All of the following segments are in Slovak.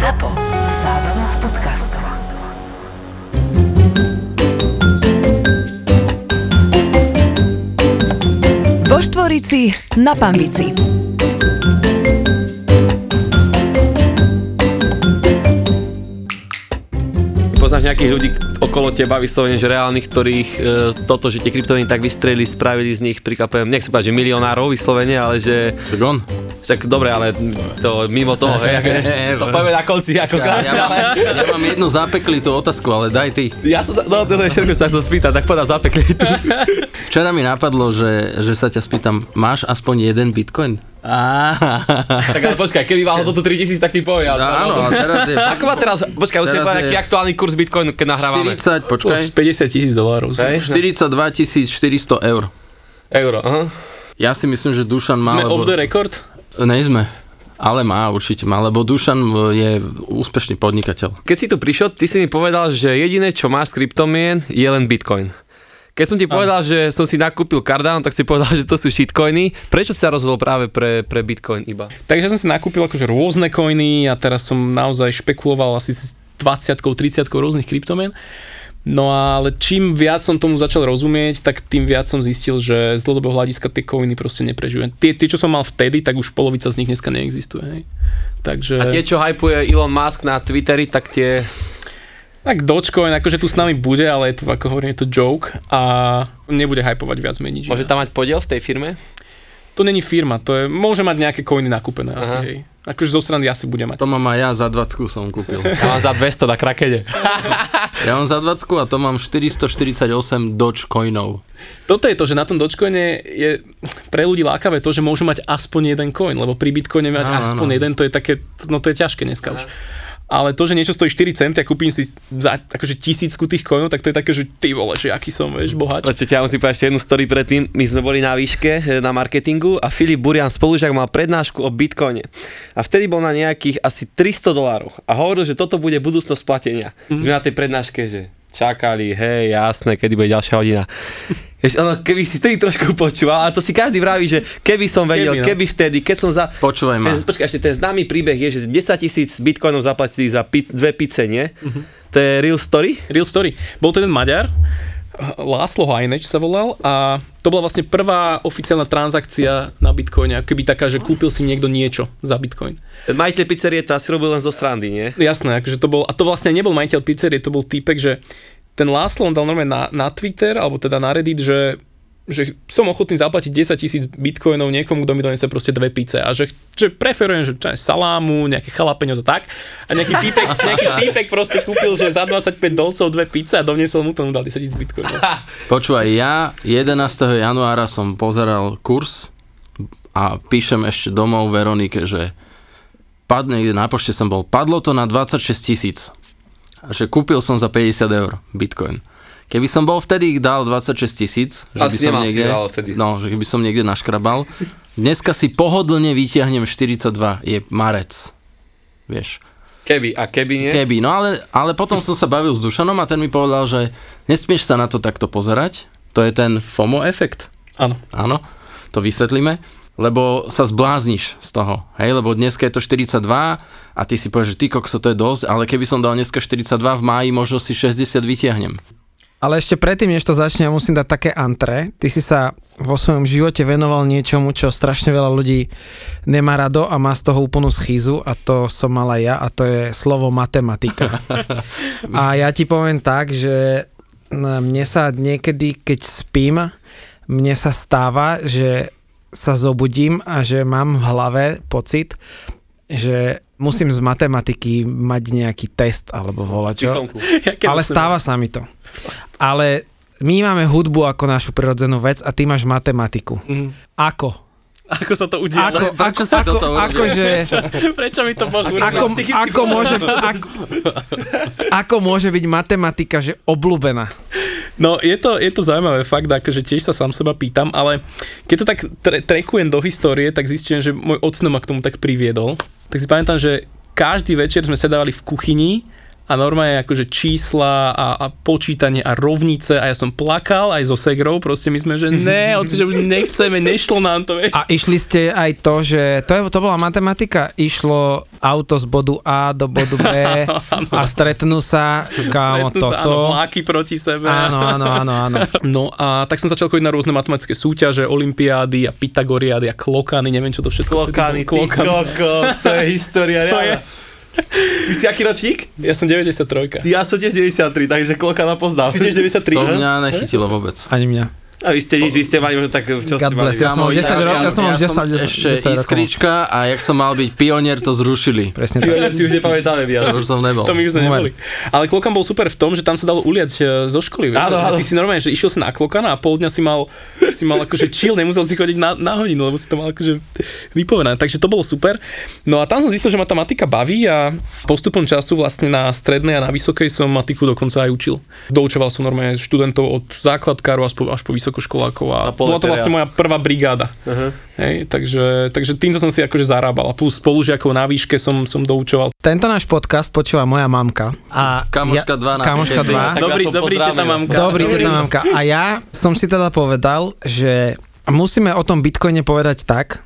ZAPO. Zábrná v podcastov. Vo Štvorici na Pambici. Poznáš nejakých ľudí okolo teba, vyslovene, že reálnych, ktorých e, toto, že tie kryptomeny tak vystrelili, spravili z nich, prikapujem, nechcem povedať, že milionárov vyslovene, ale že... Gon. Však dobre, ale to mimo toho, hej, to povieme na konci, ako Ja, ja, mám, ja mám jednu zapeklitú otázku, ale daj ty. Ja som sa, no to je všetko, sa chcel spýtať, tak povedal zapekli tu. Včera mi napadlo, že, že sa ťa spýtam, máš aspoň jeden bitcoin? Á, tak ale počkaj, keby mal hodnotu 3000, tak ti povie. Ale, áno, a teraz je... Ako má teraz, počkaj, musím povedať, aký je aktuálny kurz Bitcoinu, keď nahrávame. 40, počkaj, 50 tisíc dolárov. Hej? 42 400 eur. Euro, aha. Ja si myslím, že Dušan má, Sme lebo... off the record? Ne sme. Ale má, určite má, lebo Dušan je úspešný podnikateľ. Keď si tu prišiel, ty si mi povedal, že jediné, čo máš z kryptomien, je len Bitcoin. Keď som ti povedal, že som si nakúpil Cardano, tak si povedal, že to sú shitcoiny. Prečo si sa rozhodol práve pre, pre Bitcoin iba? Takže som si nakúpil akože rôzne coiny a teraz som naozaj špekuloval asi s 20 30 rôznych kryptomien. No ale čím viac som tomu začal rozumieť, tak tým viac som zistil, že z dlhodobého hľadiska tie coiny proste neprežijú. Tie, tie, čo som mal vtedy, tak už polovica z nich dneska neexistuje. Hej. Takže... A tie, čo hypuje Elon Musk na Twitteri, tak tie... Tak Dogecoin akože tu s nami bude, ale je to, ako hovorím, je to joke a nebude hypovať viac menej. Môže tam mať podiel v tej firme? To není firma, to je, môže mať nejaké coiny nakúpené asi, Aha. hej. Akože zo strany asi bude mať. To mám aj ja, za 20 som kúpil. Ja mám za 200 na krakede. Ja mám za 20 a to mám 448 Dogecoinov. Toto je to, že na tom Dogecoine je pre ľudí lákavé to, že môžu mať aspoň jeden coin, lebo pri Bitcoine mať Áno, aspoň áno. jeden, to je také, no to je ťažké dneska už. Ale to, že niečo stojí 4 centy a kúpim si za akože tisícku tých coinov, tak to je také, že ty vole, že aký som, vieš, bohač. Počkajte, ja musím povedať ešte jednu story predtým. My sme boli na výške e, na marketingu a Filip Burian spolužiak mal prednášku o Bitcoine. A vtedy bol na nejakých asi 300 dolároch a hovoril, že toto bude budúcnosť platenia. Mm. Sme na tej prednáške, že čakali, hej, jasné, kedy bude ďalšia hodina. Vieš, ono, keby si vtedy trošku počúval, a to si každý vraví, že keby som vedel, Keby, no. keby vtedy, keď som za... Počúvaj ma. Ten, počkaj, ešte ten známy príbeh je, že 10 tisíc bitcoinov zaplatili za pi- dve pice, nie? To je real story? Real story. Bol to jeden Maďar, Láslo Hajneč sa volal a to bola vlastne prvá oficiálna transakcia na Bitcoine, ako keby taká, že kúpil si niekto niečo za Bitcoin. Majiteľ pizzerie to asi robil len zo strandy, nie? Jasné, akože to bol, a to vlastne nebol majiteľ pizzerie, to bol týpek, že ten Láslo on dal normálne na, na Twitter, alebo teda na Reddit, že že som ochotný zaplatiť 10 tisíc bitcoinov niekomu, kto mi donese proste dve pice a že, že preferujem, že salámu, nejaké chalapeňo a tak a nejaký týpek, nejaký týpek proste kúpil, že za 25 dolcov dve pice a doniesol mu to, mu dal 10 tisíc bitcoinov. Počúvaj, ja 11. januára som pozeral kurz a píšem ešte domov Veronike, že padne, niekde na pošte som bol, padlo to na 26 tisíc. A že kúpil som za 50 eur Bitcoin. Keby som bol vtedy dal 26 tisíc, že by Asi som nemal si niekde, vtedy. no, že by som niekde naškrabal, dneska si pohodlne vytiahnem 42, je marec. Vieš. Keby, a keby nie? Keby, no ale, ale potom som sa bavil s Dušanom a ten mi povedal, že nesmieš sa na to takto pozerať, to je ten FOMO efekt. Áno. Áno, to vysvetlíme. Lebo sa zblázniš z toho, hej, lebo dneska je to 42 a ty si povieš, že ty kokso, to je dosť, ale keby som dal dneska 42 v máji, možno si 60 vytiahnem. Ale ešte predtým, než to začne, ja musím dať také antre. Ty si sa vo svojom živote venoval niečomu, čo strašne veľa ľudí nemá rado a má z toho úplnú schýzu a to som mala ja a to je slovo matematika. a ja ti poviem tak, že mne sa niekedy, keď spím, mne sa stáva, že sa zobudím a že mám v hlave pocit, že musím z matematiky mať nejaký test alebo volačo. Ale stáva sa mi to. Ale my máme hudbu ako našu prirodzenú vec a ty máš matematiku. Mhm. Ako? Ako sa to udialo? Ako, prečo ako, si ako, toto urobil? akože, Prečo mi to Boh ako, ako, môže, ako, ako môže byť matematika, že obľúbená? No, je to, je to zaujímavé fakt, akože tiež sa sám seba pýtam, ale keď to tak tre- trekujem do histórie, tak zistím, že môj ocno ma k tomu tak priviedol. Tak si pamätám, že každý večer sme sedávali v kuchyni a normálne akože čísla a, a počítanie a rovnice a ja som plakal aj so Segrou, proste my sme, že ne, oci, že už nechceme, nešlo nám to, vieš. A išli ste aj to, že to, je, to bola matematika, išlo auto z bodu A do bodu B a stretnú sa, kámo, Stretnú sa, áno, toto. vláky proti sebe. Áno, áno, áno, áno. No a tak som začal chodiť na rôzne matematické súťaže, olimpiády a pythagoriády a klokany, neviem čo to všetko. Klokany, ty Klokany. kokos, to je história. To je-. Ty si aký ročník? Ja som 93. Ja som tiež 93, takže klokana poznal. Si tiež 93? To ne? mňa nechytilo vôbec. Ani mňa. A vy ste vy ste mali možno tak, čo ste God mali? bless, ja som mal Kámo, 10 rokov, ja som mal 10, 10, ešte 10 rokov. iskrička a jak som mal byť pionier, to zrušili. Presne tak. si už nepamätáme viac. To už som nebol. To my už sme neboli. Ale klokan bol super v tom, že tam sa dalo uliať e, zo školy. Áno, áno. Ty si normálne, že išiel si na klokana a pol dňa si mal, si mal akože chill, nemusel si chodiť na, na hodinu, lebo si to mal akože vypovedané. Takže to bolo super. No a tam som zistil, že ma tá matika baví a postupom času vlastne na strednej a na vysokej som matiku dokonca aj učil. Doučoval som normálne študentov od základkárov až po, až po vysokoškolákov a, A po bola to vlastne moja prvá brigáda. Aha. Hej, takže, takže týmto som si akože zarábal a plus spolužiakov na výške som, som doučoval. Tento náš podcast počúva moja mamka. A Kamoška dva na Kamoška Keci. 2. Tak Dobrý, som dobrý, teta mamka. Dobrý, Dobrý. teta mamka. A ja som si teda povedal, že musíme o tom Bitcoine povedať tak,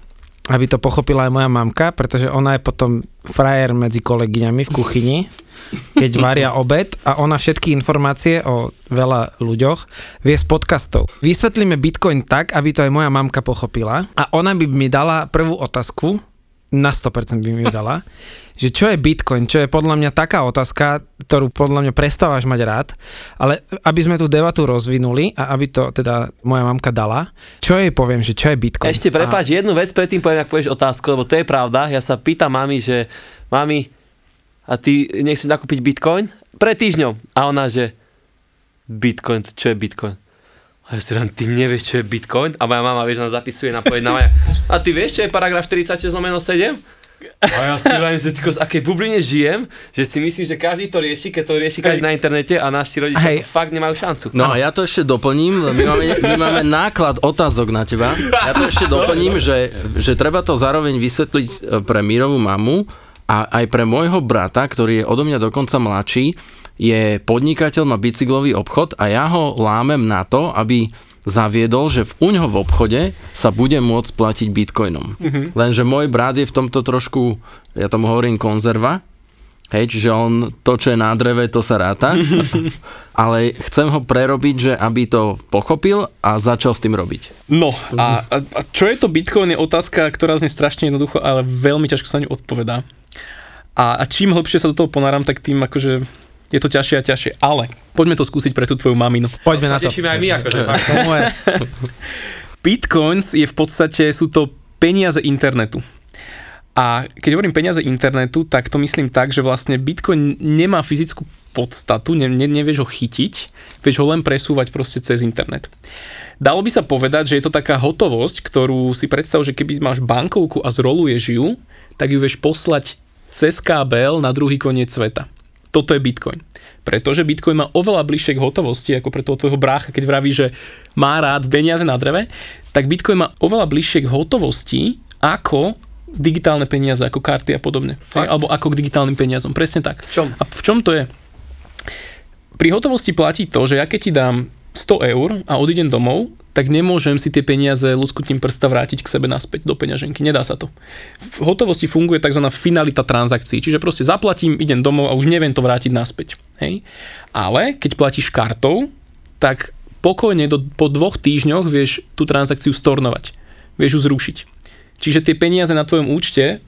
aby to pochopila aj moja mamka, pretože ona je potom frajer medzi kolegyňami v kuchyni, keď varia obed a ona všetky informácie o veľa ľuďoch vie z podcastov. Vysvetlíme Bitcoin tak, aby to aj moja mamka pochopila a ona by mi dala prvú otázku, na 100% by mi ju dala, že čo je Bitcoin, čo je podľa mňa taká otázka, ktorú podľa mňa prestávaš mať rád, ale aby sme tú debatu rozvinuli a aby to teda moja mamka dala, čo jej poviem, že čo je Bitcoin? Ešte prepáč, jednu vec predtým poviem, ak povieš otázku, lebo to je pravda. Ja sa pýtam mami, že mami, a ty nechceš nakúpiť bitcoin? Pred týždňom. A ona, že bitcoin, čo je bitcoin? A ja si rám, ty nevieš, čo je bitcoin? A moja mama, vieš, ona zapisuje na moja. A ty vieš, čo je paragraf 46 lomeno 7? A ja si vravím, že tyko, z akej bubline žijem, že si myslím, že každý to rieši, keď to rieši každý na internete a naši rodičia Hej. fakt nemajú šancu. No a ja to ešte doplním, my máme, my máme náklad otázok na teba. Ja to ešte doplním, že, že treba to zároveň vysvetliť e, pre Mírovú mamu a aj pre môjho brata, ktorý je odo mňa dokonca mladší, je podnikateľ, má bicyklový obchod a ja ho lámem na to, aby zaviedol, že v uňho v obchode sa bude môcť platiť bitcoinom. Lenže môj brat je v tomto trošku, ja tomu hovorím konzerva, Hej, čiže on to, čo je na dreve, to sa ráta. Ale chcem ho prerobiť, že aby to pochopil a začal s tým robiť. No a, a, čo je to Bitcoin je otázka, ktorá znie strašne jednoducho, ale veľmi ťažko sa ňu odpovedá. A, a čím hlbšie sa do toho ponáram, tak tým akože je to ťažšie a ťažšie. Ale poďme to skúsiť pre tú tvoju maminu. Poďme na to. tešíme aj my, akože fakt. Bitcoins je v podstate, sú to peniaze internetu. A keď hovorím peniaze internetu, tak to myslím tak, že vlastne Bitcoin nemá fyzickú podstatu, ne, ne, nevieš ho chytiť, vieš ho len presúvať proste cez internet. Dalo by sa povedať, že je to taká hotovosť, ktorú si predstav, že keby máš bankovku a zroluješ ju, tak ju vieš poslať cez kábel na druhý koniec sveta. Toto je Bitcoin. Pretože Bitcoin má oveľa bližšie k hotovosti, ako pre toho tvojho brácha, keď vraví, že má rád peniaze na dreve, tak Bitcoin má oveľa bližšie k hotovosti ako digitálne peniaze, ako karty a podobne. Hej, alebo ako k digitálnym peniazom. Presne tak. V čom? A v čom to je? Pri hotovosti platí to, že ja keď ti dám 100 eur a odídem domov, tak nemôžem si tie peniaze luskutím prsta vrátiť k sebe naspäť do peňaženky. Nedá sa to. V hotovosti funguje tzv. finalita transakcií, čiže proste zaplatím, idem domov a už neviem to vrátiť naspäť. Hej? Ale keď platíš kartou, tak pokojne do, po dvoch týždňoch vieš tú transakciu stornovať. Vieš ju zrušiť. Čiže tie peniaze na tvojom účte,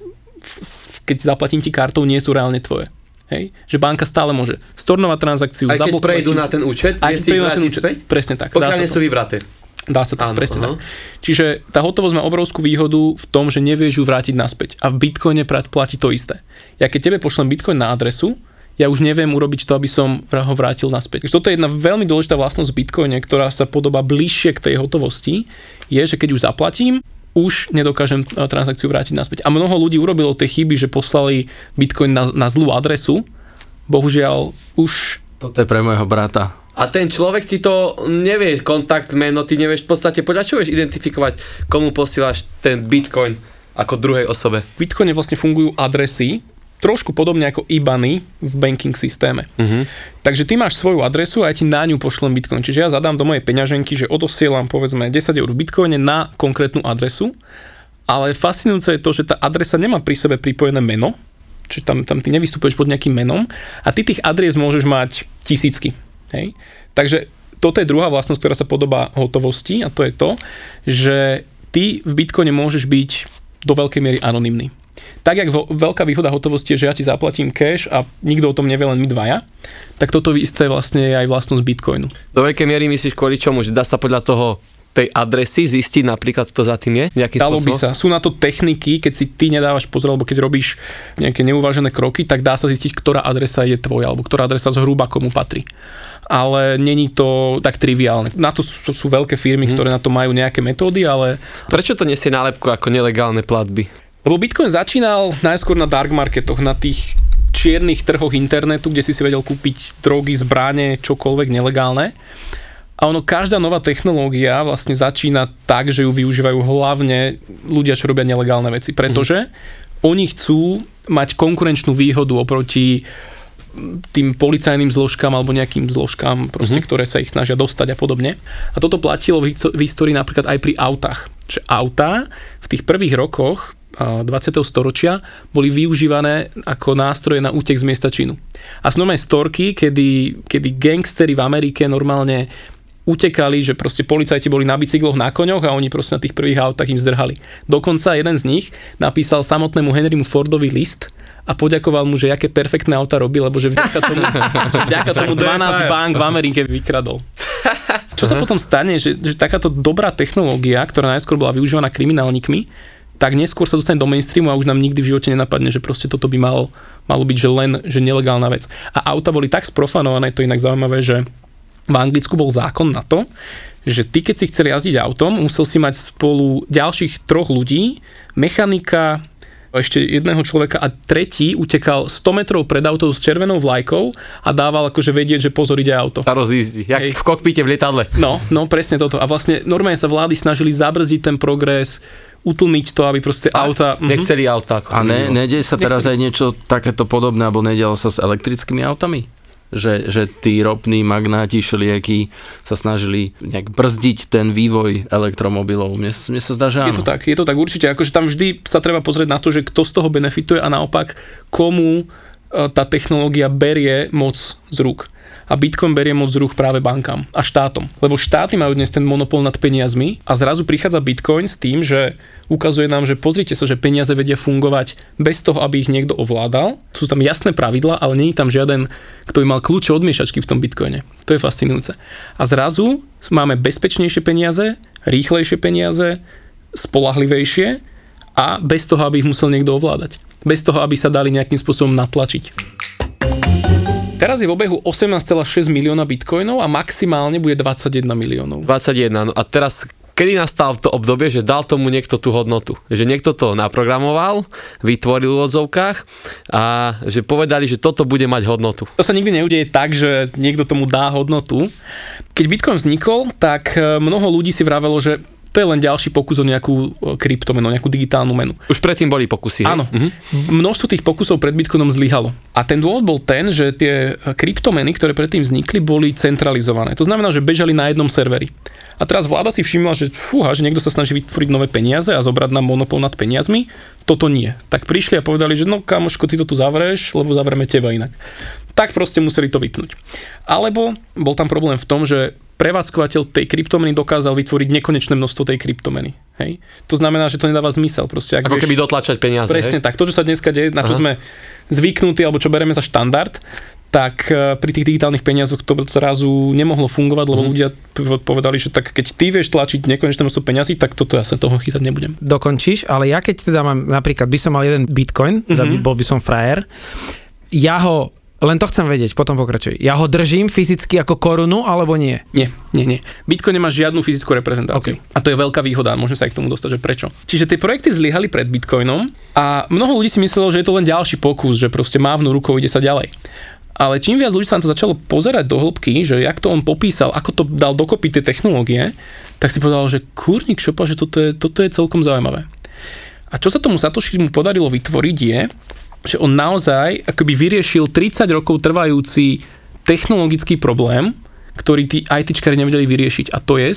keď zaplatím ti kartou, nie sú reálne tvoje. Hej? Že banka stále môže stornovať transakciu, Aj zablokovať prejdú ti- na ten účet, aj keď si prejdú na ten účet. späť? Presne tak. Pokiaľ nie sú vybraté. Dá sa tak, Áno, presne aha. tak. Čiže tá hotovosť má obrovskú výhodu v tom, že nevieš ju vrátiť naspäť. A v Bitcoine platí to isté. Ja keď tebe pošlem Bitcoin na adresu, ja už neviem urobiť to, aby som ho vrátil naspäť. Takže toto je jedna veľmi dôležitá vlastnosť v Bitcoine, ktorá sa podobá bližšie k tej hotovosti, je, že keď už zaplatím, už nedokážem e, transakciu vrátiť naspäť. A mnoho ľudí urobilo tie chyby, že poslali Bitcoin na, na zlú adresu. Bohužiaľ, už Toto je pre môjho brata. A ten človek ti to nevie, kontakt, meno, ty nevieš v podstate, podľa čo vieš identifikovať, komu posielaš ten bitcoin ako druhej osobe. v Bitcoine vlastne fungujú adresy, trošku podobne ako IBANy v banking systéme. Uh-huh. Takže ty máš svoju adresu a ja ti na ňu pošlem bitcoin. Čiže ja zadám do mojej peňaženky, že odosielam povedzme 10 eur v bitcoine na konkrétnu adresu, ale fascinujúce je to, že tá adresa nemá pri sebe pripojené meno, čiže tam, tam ty nevystupuješ pod nejakým menom a ty tých adries môžeš mať tisícky. Hej? Takže toto je druhá vlastnosť, ktorá sa podobá hotovosti a to je to, že ty v Bitcoine môžeš byť do veľkej miery anonymný. Tak, jak vo, veľká výhoda hotovosti je, že ja ti zaplatím cash a nikto o tom nevie, len my dvaja, tak toto isté vlastne je aj vlastnosť Bitcoinu. Do veľkej miery myslíš kvôli čomu? Že dá sa podľa toho tej adresy zistiť napríklad, kto za tým je? Nejakým Dalo by spôsobom? sa. Sú na to techniky, keď si ty nedávaš pozor, alebo keď robíš nejaké neuvážené kroky, tak dá sa zistiť, ktorá adresa je tvoja, alebo ktorá adresa zhruba komu patrí. Ale není to tak triviálne. Na to sú, sú veľké firmy, Mhm. ktoré na to majú nejaké metódy, ale Prečo to nesie nálepku ako nelegálne platby? Lebo Bitcoin začínal najskôr na dark marketoch, na tých čiernych trhoch internetu, kde si si vedel kúpiť drogy, zbráne, čokoľvek nelegálne. A ono, každá nová technológia vlastne začína tak, že ju využívajú hlavne ľudia, čo robia nelegálne veci, pretože oni chcú mať konkurenčnú výhodu oproti tým policajným zložkám alebo nejakým zložkám, proste, ktoré sa ich snažia dostať a podobne. A toto platilo v, histórii napríklad aj pri autách. Že autá v tých prvých rokoch 20. storočia boli využívané ako nástroje na útek z miesta činu. A sú normálne storky, kedy, kedy gangstery v Amerike normálne utekali, že proste policajti boli na bicykloch na koňoch a oni proste na tých prvých autách im zdrhali. Dokonca jeden z nich napísal samotnému Henrymu Fordovi list a poďakoval mu, že aké perfektné auta robí, lebo že vďaka tomu, že vďaka tomu 12 bank v Amerike vykradol. Čo sa potom stane, že, že takáto dobrá technológia, ktorá najskôr bola využívaná kriminálnikmi, tak neskôr sa dostane do mainstreamu a už nám nikdy v živote nenapadne, že proste toto by malo, malo byť že len že nelegálna vec. A auta boli tak sprofanované, to inak zaujímavé, že v Anglicku bol zákon na to, že ty keď si chcel jazdiť autom, musel si mať spolu ďalších troch ľudí, mechanika, ešte jedného človeka a tretí utekal 100 metrov pred autou s červenou vlajkou a dával akože vedieť, že pozor ide auto. Sa rozjízdi, jak Hej. v kokpite v lietadle. No, no presne toto. A vlastne normálne sa vlády snažili zabrzdiť ten progres, utlmiť to, aby proste auta... Mhm. Nechceli auta. Ako A ne, bolo. nedej sa teraz aj niečo takéto podobné, alebo nedialo sa s elektrickými autami? Že, že tí ropní magnáti všelijakí sa snažili nejak brzdiť ten vývoj elektromobilov. Mne, mne sa zdá, že áno. Je to tak, je to tak určite. Akože tam vždy sa treba pozrieť na to, že kto z toho benefituje a naopak komu e, tá technológia berie moc z rúk. A Bitcoin berie moc z rúk práve bankám a štátom. Lebo štáty majú dnes ten monopol nad peniazmi a zrazu prichádza Bitcoin s tým, že ukazuje nám, že pozrite sa, že peniaze vedia fungovať bez toho, aby ich niekto ovládal. Sú tam jasné pravidla, ale nie je tam žiaden, kto by mal kľúče od miešačky v tom Bitcoine. To je fascinujúce. A zrazu máme bezpečnejšie peniaze, rýchlejšie peniaze, spolahlivejšie a bez toho, aby ich musel niekto ovládať. Bez toho, aby sa dali nejakým spôsobom natlačiť. Teraz je v obehu 18,6 milióna bitcoinov a maximálne bude 21 miliónov. 21. No a teraz kedy nastal to obdobie, že dal tomu niekto tú hodnotu. Že niekto to naprogramoval, vytvoril v odzovkách a že povedali, že toto bude mať hodnotu. To sa nikdy neudeje tak, že niekto tomu dá hodnotu. Keď Bitcoin vznikol, tak e, mnoho ľudí si vravelo, že to je len ďalší pokus o nejakú e, kryptomenu, nejakú digitálnu menu. Už predtým boli pokusy. hej? Áno, Mhm. množstvo tých pokusov pred Bitcoinom zlyhalo. A ten dôvod bol ten, že tie kryptomeny, ktoré predtým vznikli, boli centralizované. To znamená, že bežali na jednom serveri. A teraz vláda si všimla, že fúha, že niekto sa snaží vytvoriť nové peniaze a zobrať nám monopol nad peniazmi. Toto nie. Tak prišli a povedali, že no kamoško, ty to tu zavreš, lebo zavrieme teba inak. Tak proste museli to vypnúť. Alebo bol tam problém v tom, že prevádzkovateľ tej kryptomeny dokázal vytvoriť nekonečné množstvo tej kryptomeny. Hej? To znamená, že to nedáva zmysel. Proste, ak Ako vieš- keby dotlačať peniaze. Presne hej? tak. To, čo sa dneska deje, na čo Aha. sme zvyknutí, alebo čo bereme za štandard, tak e, pri tých digitálnych peniazoch to zrazu nemohlo fungovať, lebo ľudia p- povedali, že tak keď ty vieš tlačiť nekonečné množstvo peňazí, tak toto ja sa toho chytať nebudem. dokončíš, ale ja keď teda mám, napríklad by som mal jeden bitcoin, mm-hmm. teda by, bol by som frajer, ja ho, len to chcem vedieť, potom pokračuj, ja ho držím fyzicky ako korunu, alebo nie? Nie, nie, nie. Bitcoin nemá žiadnu fyzickú reprezentáciu. A to je veľká výhoda, môžeme sa aj k tomu dostať, že prečo. Čiže tie projekty zlyhali pred Bitcoinom a mnoho ľudí si myslelo, že je to len ďalší pokus, že proste mávnu rukou ide sa ďalej. Ale čím viac ľudí sa na to začalo pozerať do hĺbky, že jak to on popísal, ako to dal dokopy tie technológie, tak si povedal, že kurník šopa, že toto je, toto je celkom zaujímavé. A čo sa tomu Satoshi mu podarilo vytvoriť je, že on naozaj akoby vyriešil 30 rokov trvajúci technologický problém, ktorý tí ITčkari nevedeli vyriešiť. A to je,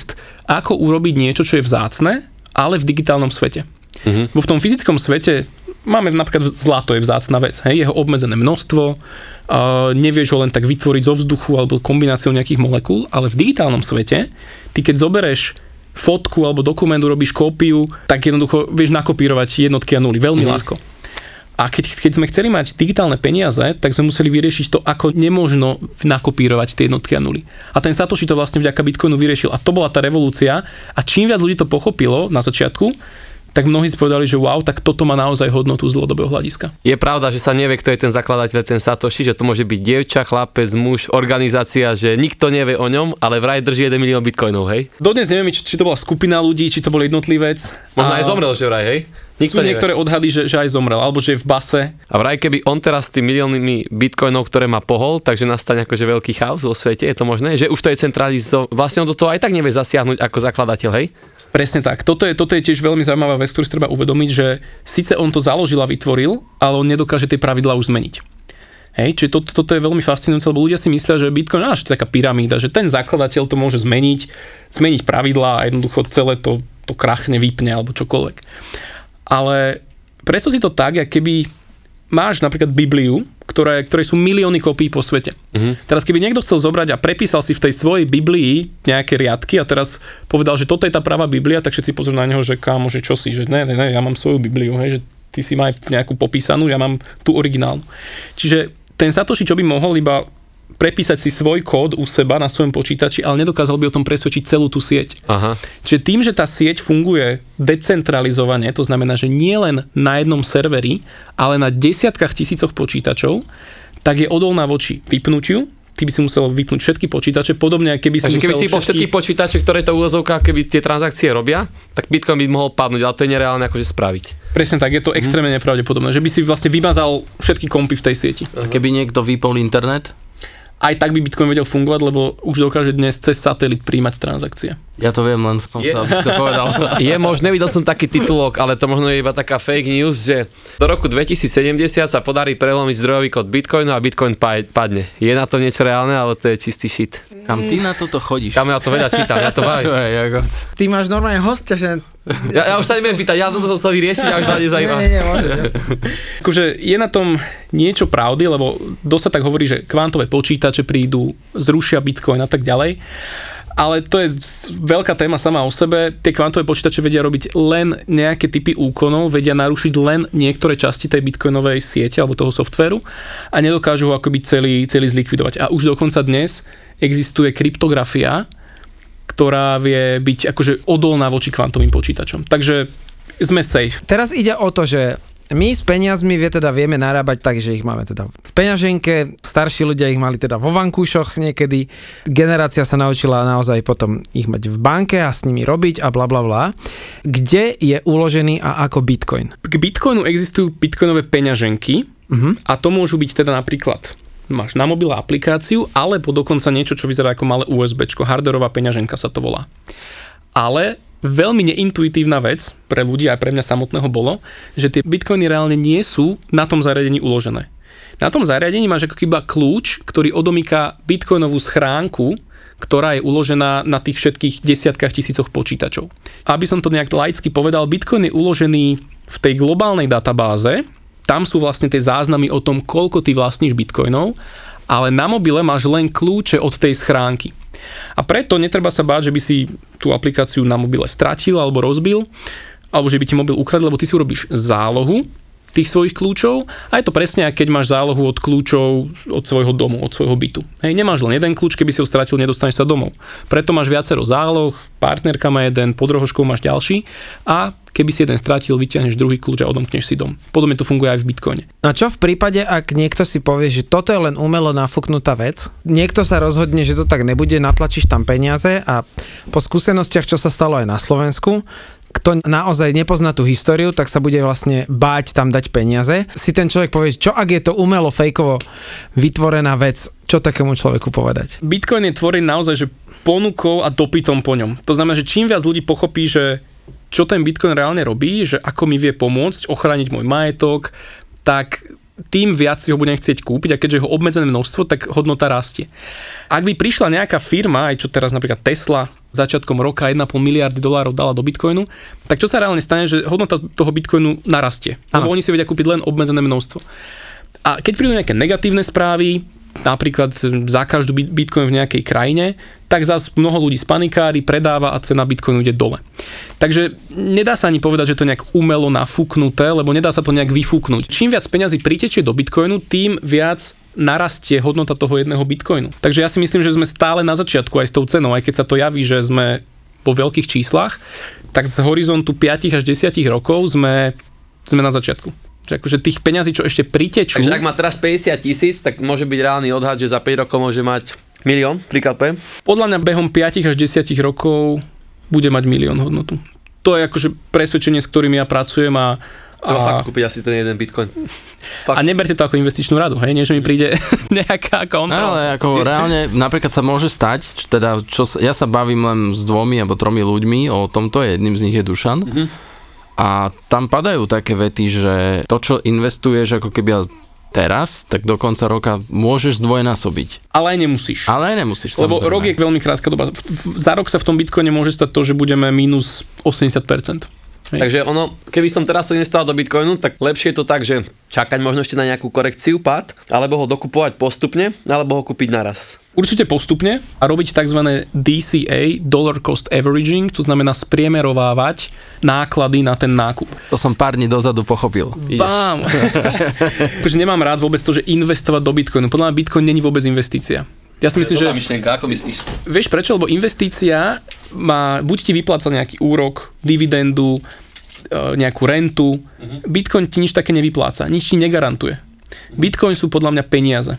ako urobiť niečo, čo je vzácne, ale v digitálnom svete. Mm-hmm. Bo v tom fyzickom svete máme napríklad zlato je vzácna vec, hej, jeho obmedzené množstvo, uh, nevieš ho len tak vytvoriť zo vzduchu alebo kombináciou nejakých molekúl, ale v digitálnom svete, ty keď zobereš fotku alebo dokument, urobíš kópiu, tak jednoducho vieš nakopírovať jednotky a nuly veľmi mm-hmm. ľahko. A keď, keď sme chceli mať digitálne peniaze, tak sme museli vyriešiť to, ako nemožno nakopírovať tie jednotky a nuly. A ten Satoshi to vlastne vďaka Bitcoinu vyriešil. A to bola tá revolúcia. A čím viac ľudí to pochopilo na začiatku, tak mnohí si povedali, že wow, tak toto má naozaj hodnotu z dlhodobého hľadiska. Je pravda, že sa nevie, kto je ten zakladateľ, ten Satoshi, že to môže byť dievča, chlapec, muž, organizácia, že nikto nevie o ňom, ale vraj drží 1 milión bitcoinov, hej? Dodnes neviem, či, či to bola skupina ľudí, či to bol jednotlivec. Možno aj zomrel, že vraj, hej? Nikto Sú nevie. niektoré odhady, že, že aj zomrel, alebo že je v base. A vraj, keby on teraz s tým miliónmi bitcoinov, ktoré má pohol, takže nastane akože veľký chaos vo svete, je to možné? Že už to je centralizované, vlastne on do toho aj tak nevie zasiahnuť ako zakladateľ, hej? Presne tak. Toto je, toto je tiež veľmi zaujímavá vec, ktorú si treba uvedomiť, že síce on to založil a vytvoril, ale on nedokáže tie pravidlá už zmeniť. Hej, čiže to, toto je veľmi fascinujúce, lebo ľudia si myslia, že Bitcoin je taká pyramída, že ten zakladateľ to môže zmeniť, zmeniť pravidlá a jednoducho celé to, to krachne, vypne alebo čokoľvek. Ale predstav si to tak, keby máš napríklad Bibliu, ktoré, ktoré sú milióny kopí po svete. Uh-huh. Teraz keby niekto chcel zobrať a prepísal si v tej svojej Biblii nejaké riadky a teraz povedal, že toto je tá pravá Biblia, tak všetci pozrú na neho, že kámo, že čo si, že ne, ne, ne, ja mám svoju Bibliu, hej, že ty si maj nejakú popísanú, ja mám tú originálnu. Čiže ten Satoshi, čo by mohol iba prepísať si svoj kód u seba na svojom počítači, ale nedokázal by o tom presvedčiť celú tú sieť. Aha. Čiže tým, že tá sieť funguje decentralizovane, to znamená, že nie len na jednom serveri, ale na desiatkách tisícoch počítačov, tak je odolná voči vypnutiu, ty by si musel vypnúť všetky počítače, podobne ako keby si Takže musel keby si všetky... všetky počítače, ktoré to úvozovka, keby tie transakcie robia, tak Bitcoin by mohol padnúť, ale to je nereálne akože spraviť. Presne tak, je to extrémne hmm. nepravdepodobné, že by si vlastne vymazal všetky kompy v tej sieti. A keby niekto vypol internet? Aj tak by Bitcoin vedel fungovať, lebo už dokáže dnes cez satelit príjmať transakcie. Ja to viem, len som je, sa, aby to povedal. Je možné, videl som taký titulok, ale to možno je iba taká fake news, že do roku 2070 sa podarí prelomiť zdrojový kód Bitcoinu a Bitcoin padne. Je na to niečo reálne, ale to je čistý shit. Kam ty na toto chodíš? Kam ja to veľa čítam, ja to baví. Ty máš normálne hostia, že... Ja, ja už sa nebudem pýtať, ja toto som sa vyriešiť, a už ma nezajíma. Nie, nie, nie, akože je na tom niečo pravdy, lebo dosť sa tak hovorí, že kvantové počítače prídu, zrušia Bitcoin a tak ďalej ale to je veľká téma sama o sebe. Tie kvantové počítače vedia robiť len nejaké typy úkonov, vedia narušiť len niektoré časti tej bitcoinovej siete alebo toho softvéru a nedokážu ho akoby celý, celý zlikvidovať. A už dokonca dnes existuje kryptografia, ktorá vie byť akože odolná voči kvantovým počítačom. Takže sme safe. Teraz ide o to, že my s peniazmi vie teda vieme narábať tak, že ich máme teda v peňaženke, starší ľudia ich mali teda vo vankúšoch niekedy, generácia sa naučila naozaj potom ich mať v banke a s nimi robiť a bla bla bla. Kde je uložený a ako bitcoin? K bitcoinu existujú bitcoinové peňaženky uh-huh. a to môžu byť teda napríklad máš na mobile aplikáciu, alebo dokonca niečo, čo vyzerá ako malé USB, hardwareová peňaženka sa to volá. Ale veľmi neintuitívna vec pre ľudí a pre mňa samotného bolo, že tie bitcoiny reálne nie sú na tom zariadení uložené. Na tom zariadení máš ako iba kľúč, ktorý odomýka bitcoinovú schránku, ktorá je uložená na tých všetkých desiatkách tisícoch počítačov. Aby som to nejak laicky povedal, Bitcoin je uložený v tej globálnej databáze, tam sú vlastne tie záznamy o tom, koľko ty vlastníš bitcoinov, ale na mobile máš len kľúče od tej schránky. A preto netreba sa báť, že by si tú aplikáciu na mobile stratil alebo rozbil, alebo že by ti mobil ukradl, lebo ty si urobíš zálohu tých svojich kľúčov a je to presne, keď máš zálohu od kľúčov od svojho domu, od svojho bytu. Hej, nemáš len jeden kľúč, keby si ho stratil, nedostaneš sa domov. Preto máš viacero záloh, partnerka má jeden, pod rohoškou máš ďalší a keby si jeden stratil, vyťahneš druhý kľúč a odomkneš si dom. Podobne to funguje aj v Bitcoine. A čo v prípade, ak niekto si povie, že toto je len umelo nafúknutá vec, niekto sa rozhodne, že to tak nebude, natlačíš tam peniaze a po skúsenostiach, čo sa stalo aj na Slovensku, kto naozaj nepozná tú históriu, tak sa bude vlastne báť tam dať peniaze. Si ten človek povie, čo ak je to umelo, fejkovo vytvorená vec, čo takému človeku povedať? Bitcoin je tvorený naozaj, že ponukou a dopytom po ňom. To znamená, že čím viac ľudí pochopí, že čo ten Bitcoin reálne robí, že ako mi vie pomôcť ochrániť môj majetok, tak tým viac si ho budem chcieť kúpiť a keďže je ho obmedzené množstvo, tak hodnota rastie. Ak by prišla nejaká firma, aj čo teraz napríklad Tesla začiatkom roka 1,5 miliardy dolárov dala do Bitcoinu, tak čo sa reálne stane, že hodnota toho Bitcoinu narastie. Lebo oni si vedia kúpiť len obmedzené množstvo. A keď prídu nejaké negatívne správy, napríklad za každú bit- bitcoin v nejakej krajine, tak zase mnoho ľudí spanikári, predáva a cena bitcoinu ide dole. Takže nedá sa ani povedať, že to nejak umelo nafúknuté, lebo nedá sa to nejak vyfúknuť. Čím viac peňazí pritečie do bitcoinu, tým viac narastie hodnota toho jedného bitcoinu. Takže ja si myslím, že sme stále na začiatku aj s tou cenou, aj keď sa to javí, že sme vo veľkých číslach, tak z horizontu 5 až 10 rokov sme, sme na začiatku. Že akože tých peňazí, čo ešte pritečú... Takže ak má teraz 50 tisíc, tak môže byť reálny odhad, že za 5 rokov môže mať milión, príklad poviem. podľa mňa behom 5 až 10 rokov bude mať milión hodnotu. To je akože presvedčenie, s ktorým ja pracujem a, A fakt a, kúpiť asi ten jeden bitcoin. a neberte to ako investičnú radu, hej, nie, že mi príde nejaká kontrola. Ale ako reálne, napríklad sa môže stať, teda čo, ja sa bavím len s dvomi alebo tromi ľuďmi o tomto, jedným z nich je Dušan. A tam padajú také vety, že to, čo investuješ ako keby teraz, tak do konca roka môžeš zdvojnásobiť. Ale aj nemusíš. Ale aj nemusíš. Lebo samozrejme. rok je veľmi krátka doba. V- v- Za rok sa v tom bitcoine môže stať to, že budeme minus 80%. Hej. Takže ono, keby som teraz sa investoval do Bitcoinu, tak lepšie je to tak, že čakať možno ešte na nejakú korekciu, pád, alebo ho dokupovať postupne, alebo ho kúpiť naraz. Určite postupne a robiť tzv. DCA, Dollar Cost Averaging, to znamená spriemerovávať náklady na ten nákup. To som pár dní dozadu pochopil. Bám! akože nemám rád vôbec to, že investovať do Bitcoinu. Podľa mňa Bitcoin není vôbec investícia. Ja si myslím, že... myšlienka, ako myslíš? Vieš prečo? Lebo investícia má, buď ti vypláca nejaký úrok, dividendu, e, nejakú rentu. Bitcoin ti nič také nevypláca, nič ti negarantuje. Bitcoin sú podľa mňa peniaze.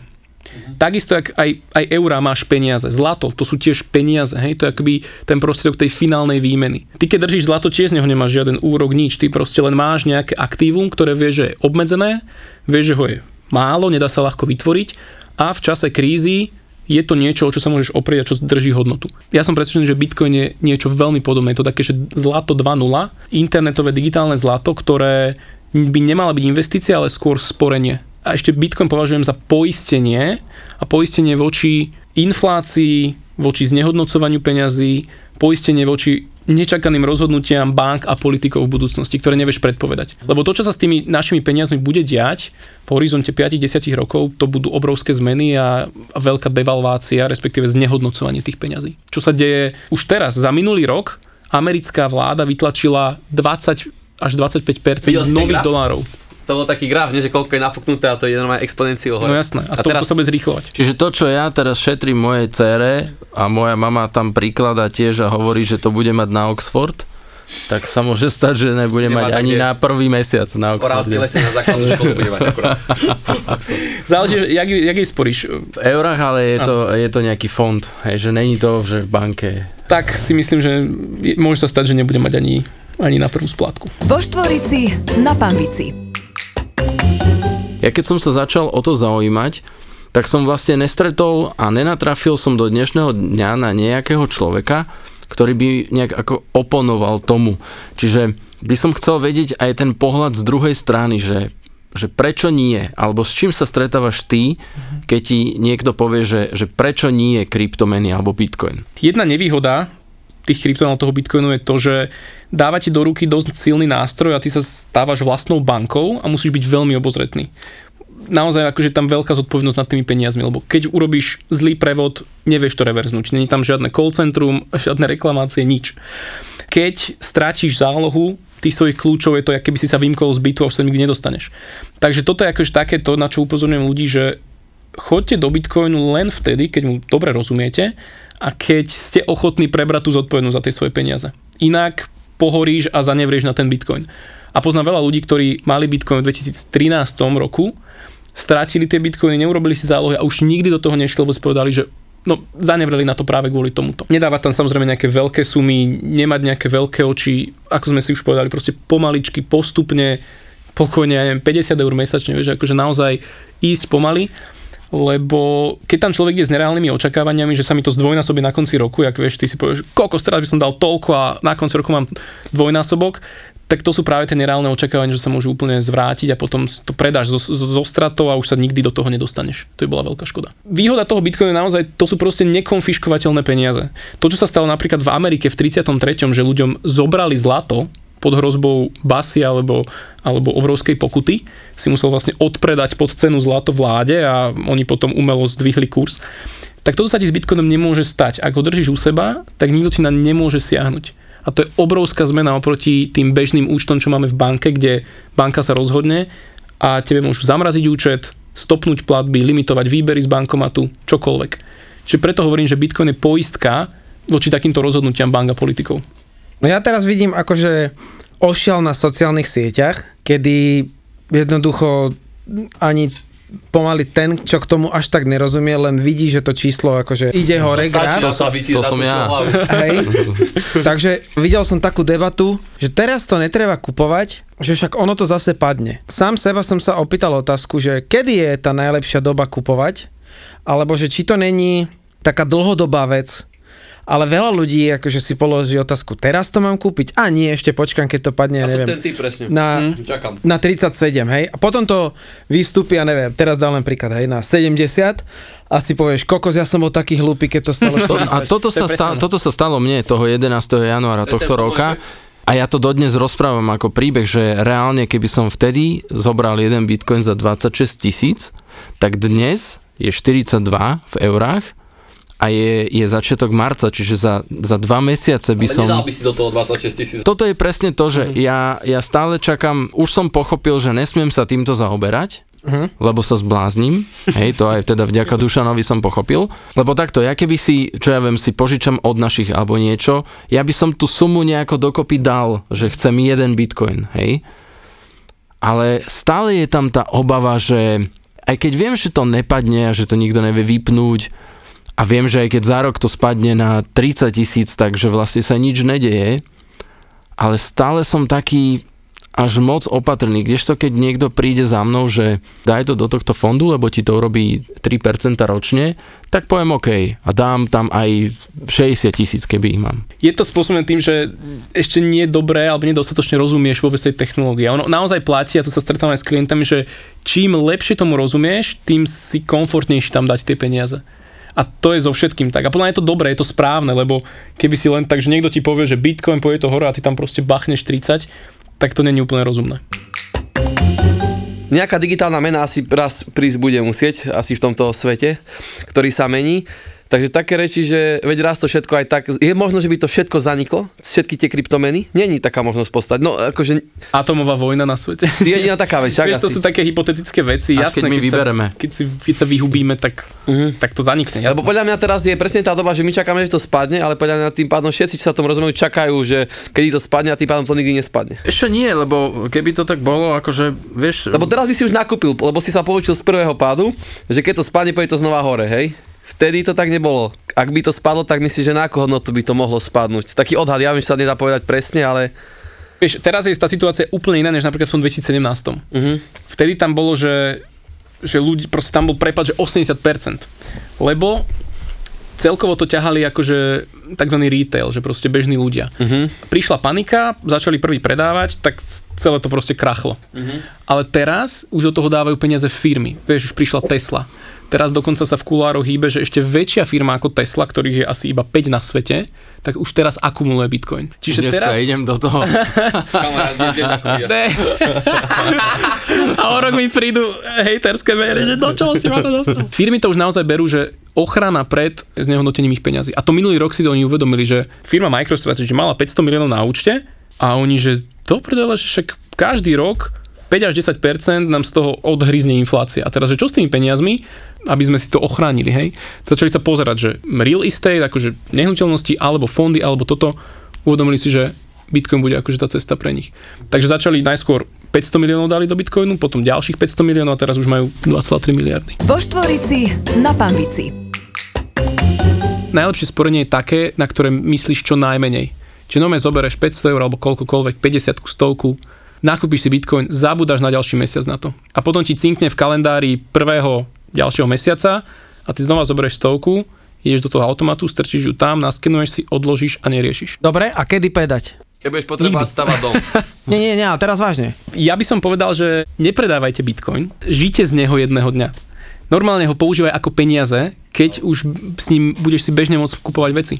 Takisto, jak aj, aj eurá máš peniaze. Zlato, to sú tiež peniaze. Hej? To je akoby ten prostriedok tej finálnej výmeny. Ty keď držíš zlato, tiež z neho nemáš žiaden úrok, nič. Ty proste len máš nejaké aktívum, ktoré vieš, že je obmedzené, vieš, že ho je málo, nedá sa ľahko vytvoriť a v čase krízy je to niečo, o čo sa môžeš oprieť a čo drží hodnotu. Ja som presvedčený, že Bitcoin je niečo veľmi podobné. Je to také, že zlato 2.0, internetové digitálne zlato, ktoré by nemala byť investícia, ale skôr sporenie. A ešte Bitcoin považujem za poistenie a poistenie voči inflácii, voči znehodnocovaniu peňazí, poistenie voči nečakaným rozhodnutiam bank a politikov v budúcnosti, ktoré nevieš predpovedať. Lebo to, čo sa s tými našimi peniazmi bude diať v horizonte 5-10 rokov, to budú obrovské zmeny a, veľká devalvácia, respektíve znehodnocovanie tých peňazí. Čo sa deje už teraz, za minulý rok americká vláda vytlačila 20 až 25% Videl si ten nových dolárov. To bol taký graf, nie, že koľko je napuknuté a to je normálne exponenciou hore. No jasné. A, A to, teraz- sa bude zrýchlovať. Čiže to, čo ja teraz šetrím mojej cére a moja mama tam príklada tiež a hovorí, že to bude mať na Oxford, tak sa môže stať, že nebude Nemá mať ani na prvý mesiac na Oxforde. lesy na základnú školu bude mať akurát. Záleží, jak, jak jej sporíš. V eurách, ale je to, je to nejaký fond, hej, že není to, že v banke. Tak si myslím, že môže sa stať, že nebude mať ani, ani na prvú splátku. Vo Štvorici na Pambici. Ja keď som sa začal o to zaujímať, tak som vlastne nestretol a nenatrafil som do dnešného dňa na nejakého človeka, ktorý by nejak ako oponoval tomu. Čiže by som chcel vedieť aj ten pohľad z druhej strany, že, že prečo nie, alebo s čím sa stretávaš ty, keď ti niekto povie, že, že prečo nie kryptomeny alebo bitcoin. Jedna nevýhoda tých kryptonál toho Bitcoinu je to, že dáva ti do ruky dosť silný nástroj a ty sa stávaš vlastnou bankou a musíš byť veľmi obozretný. Naozaj akože tam veľká zodpovednosť nad tými peniazmi, lebo keď urobíš zlý prevod, nevieš to reverznúť. Není tam žiadne call centrum, žiadne reklamácie, nič. Keď strátiš zálohu tých svojich kľúčov, je to, keby si sa vymkol z bytu a už sa nikdy nedostaneš. Takže toto je akože takéto, na čo upozorňujem ľudí, že choďte do Bitcoinu len vtedy, keď mu dobre rozumiete a keď ste ochotní prebrať tú zodpovednosť za tie svoje peniaze. Inak pohoríš a zanevrieš na ten Bitcoin. A poznám veľa ľudí, ktorí mali Bitcoin v 2013 roku, strátili tie Bitcoiny, neurobili si zálohy a už nikdy do toho nešli, lebo si povedali, že no, zanevreli na to práve kvôli tomuto. Nedávať tam samozrejme nejaké veľké sumy, nemať nejaké veľké oči, ako sme si už povedali, proste pomaličky, postupne, pokojne, ja neviem, 50 eur mesačne, vieš, akože naozaj ísť pomaly, lebo keď tam človek ide s nereálnymi očakávaniami, že sa mi to zdvojnásobí na konci roku, jak vieš, ty si povieš, koľko teraz by som dal toľko a na konci roku mám dvojnásobok, tak to sú práve tie nereálne očakávania, že sa môžu úplne zvrátiť a potom to predáš zo, zo, stratou a už sa nikdy do toho nedostaneš. To by bola veľká škoda. Výhoda toho Bitcoinu je naozaj, to sú proste nekonfiškovateľné peniaze. To, čo sa stalo napríklad v Amerike v 33., že ľuďom zobrali zlato pod hrozbou basy alebo, alebo obrovskej pokuty, si musel vlastne odpredať pod cenu zlato vláde a oni potom umelo zdvihli kurz. Tak toto sa ti s Bitcoinom nemôže stať. Ak ho držíš u seba, tak nikto ti na nemôže siahnuť. A to je obrovská zmena oproti tým bežným účtom, čo máme v banke, kde banka sa rozhodne a tebe môžu zamraziť účet, stopnúť platby, limitovať výbery z bankomatu, čokoľvek. Čiže preto hovorím, že Bitcoin je poistka voči takýmto rozhodnutiam bank a politikov. No ja teraz vidím akože ošial na sociálnych sieťach, kedy jednoducho ani pomaly ten, čo k tomu až tak nerozumie, len vidí, že to číslo akože ide hore graf. to, to som ja. Hej. Takže videl som takú debatu, že teraz to netreba kupovať, že však ono to zase padne. Sám seba som sa opýtal otázku, že kedy je tá najlepšia doba kupovať, alebo že či to není taká dlhodobá vec, ale veľa ľudí akože si položí otázku, teraz to mám kúpiť? A nie, ešte počkam, keď to padne, ja neviem, ten typ presne. na, Čakám. na 37, hej? A potom to vystúpi, ja neviem, teraz dám len príklad, hej, na 70 a si povieš, kokos, ja som bol taký hlúpy, keď to stalo To, 40. a toto To sa, presne sta, ono. toto sa stalo mne toho 11. januára To tohto ten roka. A ja to dodnes rozprávam ako príbeh, že reálne keby som vtedy zobral jeden bitcoin za 26 tisíc, tak dnes je 42 v eurách a je, je začiatok marca, čiže za, za dva mesiace by som... by si do toho 26 tisíc. Toto je presne to, že ja, ja stále čakám, už som pochopil, že nesmiem sa týmto zaoberať, lebo sa zblázním. Hej, to aj teda vďaka Dušanovi som pochopil. Lebo takto, ja keby si, čo ja viem, si požičam od našich alebo niečo, ja by som tú sumu nejako dokopy dal, že chcem jeden bitcoin, hej. Ale stále je tam tá obava, že aj keď viem, že to nepadne a že to nikto nevie vypnúť a viem, že aj keď za rok to spadne na 30 tisíc, takže vlastne sa nič nedeje, ale stále som taký až moc opatrný, kdežto keď niekto príde za mnou, že daj to do tohto fondu, lebo ti to urobí 3% ročne, tak poviem OK a dám tam aj 60 tisíc, keby ich mám. Je to spôsobené tým, že ešte nie je dobré alebo nedostatočne rozumieš vôbec tej technológie. Ono naozaj platí, a to sa stretávam aj s klientami, že čím lepšie tomu rozumieš, tým si komfortnejšie tam dať tie peniaze. A to je so všetkým tak. A podľa je to dobré, je to správne, lebo keby si len tak, že niekto ti povie, že Bitcoin pôjde to hore a ty tam proste bachneš 30, tak to není úplne rozumné. Nejaká digitálna mena asi raz prísť bude musieť, asi v tomto svete, ktorý sa mení. Takže také reči, že veď raz to všetko aj tak, je možno, že by to všetko zaniklo, všetky tie kryptomeny? Není taká možnosť postať. No akože Atomová vojna na svete. je jediná taká vec, Vieš, to asi. sú také hypotetické veci. Až Jasné, keď my keď vybereme. Sa, keď, si, keď sa vyhubíme, tak, uh-huh. tak to zanikne. Jasné. Lebo podľa mňa teraz je presne tá doba, že my čakáme, že to spadne, ale podľa mňa tým pádom všetci, čo sa tom rozumejú, čakajú, že kedy to spadne a tým pádom to nikdy nespadne. Ešte nie, lebo keby to tak bolo, akože, vieš... Lebo teraz by si už nakúpil, lebo si sa poučil z prvého pádu, že keď to spadne, pôjde to znova hore, hej? Vtedy to tak nebolo. Ak by to spadlo, tak myslíš, že na akú hodnotu by to mohlo spadnúť. Taký odhad, ja viem, že sa nedá povedať presne, ale Vieš, teraz je tá situácia úplne iná, než napríklad v tom 2017. uh-huh. Vtedy tam bolo, že, že ľudí, proste tam bol prepad, že 80%. Lebo celkovo to ťahali akože tzv. retail, že proste bežní ľudia. Uh-huh. Prišla panika, začali prvý predávať, tak celé to proste krachlo. Uh-huh. Ale teraz už do toho dávajú peniaze firmy. Vieš, už prišla Tesla. Teraz dokonca sa v kulároch hýbe, že ešte väčšia firma ako Tesla, ktorých je asi iba 5 na svete, tak už teraz akumuluje Bitcoin. Čiže Dneska teraz... idem do toho. Ne. A o rok mi prídu hejterské maily, že do čoho si ma to dostal. Firmy to už naozaj berú, že ochrana pred znehodnotením ich peňazí. A to minulý rok si to oni uvedomili, že firma MicroStrategy mala 500 miliónov na účte a oni, že to že však každý rok 5 až 10% nám z toho odhryzne inflácia. A teraz, že čo s tými peniazmi, aby sme si to ochránili, hej? Začali sa pozerať, že real estate, akože nehnuteľnosti, alebo fondy, alebo toto, uvedomili si, že Bitcoin bude akože tá cesta pre nich. Takže začali najskôr 500 miliónov dali do Bitcoinu, potom ďalších 500 miliónov a teraz už majú 2,3 miliardy. Vo Štvorici na Pambici. Najlepšie sporenie je také, na ktoré myslíš čo najmenej. Čiže nome zobereš 500 eur alebo koľkokoľvek, 50 stovku, nakúpiš si Bitcoin, zabudáš na ďalší mesiac na to. A potom ti cinkne v kalendári prvého ďalšieho mesiaca a ty znova zoberieš stovku, ideš do toho automatu, strčíš ju tam, naskenuješ si, odložíš a neriešiš. Dobre, a kedy predať? Keď budeš potrebovať stavať dom. Nie, nie, nie, teraz vážne. Ja by som povedal, že nepredávajte bitcoin, žite z neho jedného dňa. Normálne ho používaj ako peniaze, keď už s ním budeš si bežne môcť kupovať veci.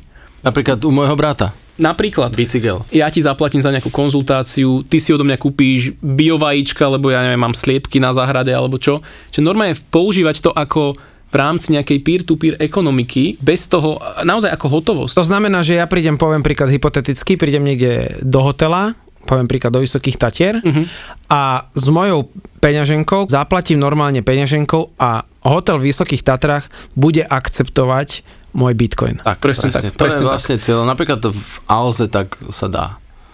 Napríklad u môjho brata. Napríklad, Bicykel. ja ti zaplatím za nejakú konzultáciu, ty si odo mňa kúpíš biovajíčka, lebo ja neviem, mám sliepky na záhrade alebo čo. Čiže normálne používať to ako v rámci nejakej peer-to-peer ekonomiky, bez toho, naozaj ako hotovosť. To znamená, že ja prídem, poviem príklad hypoteticky, prídem niekde do hotela, poviem príklad do Vysokých Tatier Mhm. a s mojou peňaženkou zaplatím normálne peňaženkou a hotel v Vysokých Tatrách bude akceptovať môj bitcoin. Tak, Presne presne, tak, To presne je vlastne cieľ. Napríklad v Alze tak sa dá.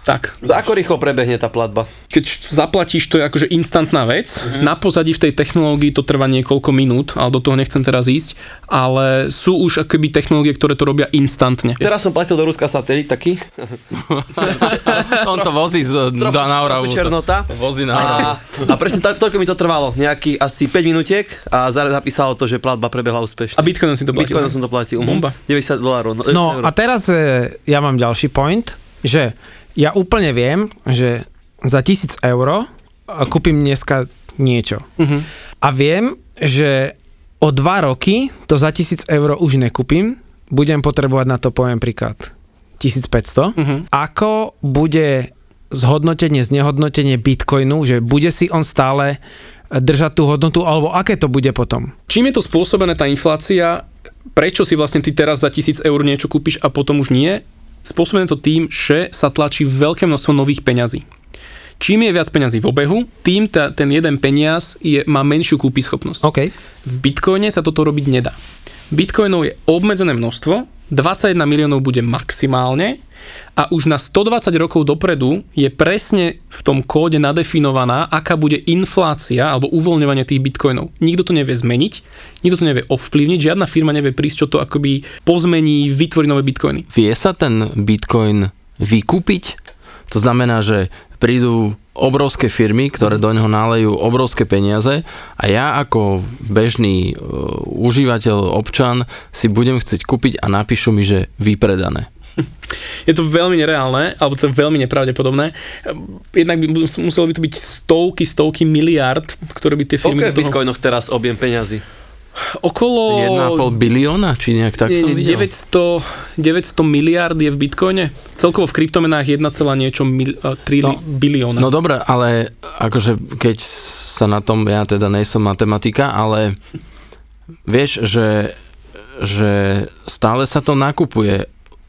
Tak, Za ako rýchlo prebehne tá platba? keď zaplatíš, to je akože instantná vec. Mhm. Na pozadí v tej technológii to trvá niekoľko minút, ale do toho nechcem teraz ísť. Ale sú už akoby technológie, ktoré to robia instantne. Teraz som platil do Ruska satelit taký. On to vozí z, do na Oravu. trochu černota. Vozí na Oravu. A, a presne tak, toľko mi to trvalo. Nejakých asi 5 minútiek a zároveň zapísalo to, že platba prebehla úspešne. A Bitcoinom si to platil. Bitcoinom som to platil. mhm. Bomba. 90 dolárov. No a teraz e, ja mám ďalší point, že ja úplne viem, že za tisíc eur kúpim dneska niečo. Mhm. A viem, že o dva roky to za tisíc eur už nekúpim, budem potrebovať na to, poviem príklad, 1500. Mhm. Ako bude zhodnotenie, znehodnotenie bitcoinu, že bude si on stále držať tú hodnotu, alebo aké to bude potom? Čím je to spôsobené tá inflácia, prečo si vlastne ty teraz za tisíc eur niečo kúpiš a potom už nie? Spôsobené to tým, že sa tlačí veľké množstvo nových peňazí. Čím je viac peňazí v obehu, tým ta, ten jeden peniaz je, má menšiu kúpyschopnosť. OK. V Bitcoine sa toto robiť nedá. Bitcoinov je obmedzené množstvo, 21 miliónov bude maximálne a už na 120 rokov dopredu je presne v tom kóde nadefinovaná, aká bude inflácia alebo uvoľňovanie tých bitcoinov. Nikto to nevie zmeniť, nikto to nevie ovplyvniť, žiadna firma nevie prísť, čo to akoby pozmení, vytvorí nové bitcoiny. Vie sa ten bitcoin vykúpiť? To znamená, že prídu obrovské firmy, ktoré do neho nálejú obrovské peniaze a ja ako bežný e, užívateľ, občan si budem chcieť kúpiť a napíšu mi, že vypredané. Je to veľmi nereálne, alebo to je veľmi nepravdepodobné. Jednak by mus- muselo by to byť stovky, stovky miliard, ktoré by tie Koľko firmy... je v bitcoinoch teraz objem peňazí? Okolo... 1,5 bilióna, či nejak tak nie, som videl. 900, 900 miliard je v bitcoine. Celkovo v kryptomenách 1, niečo mil, uh, 3 No, bilióna. No dobre, ale akože keď sa na tom, ja teda nejsom matematika, ale vieš, že, že stále sa to nakupuje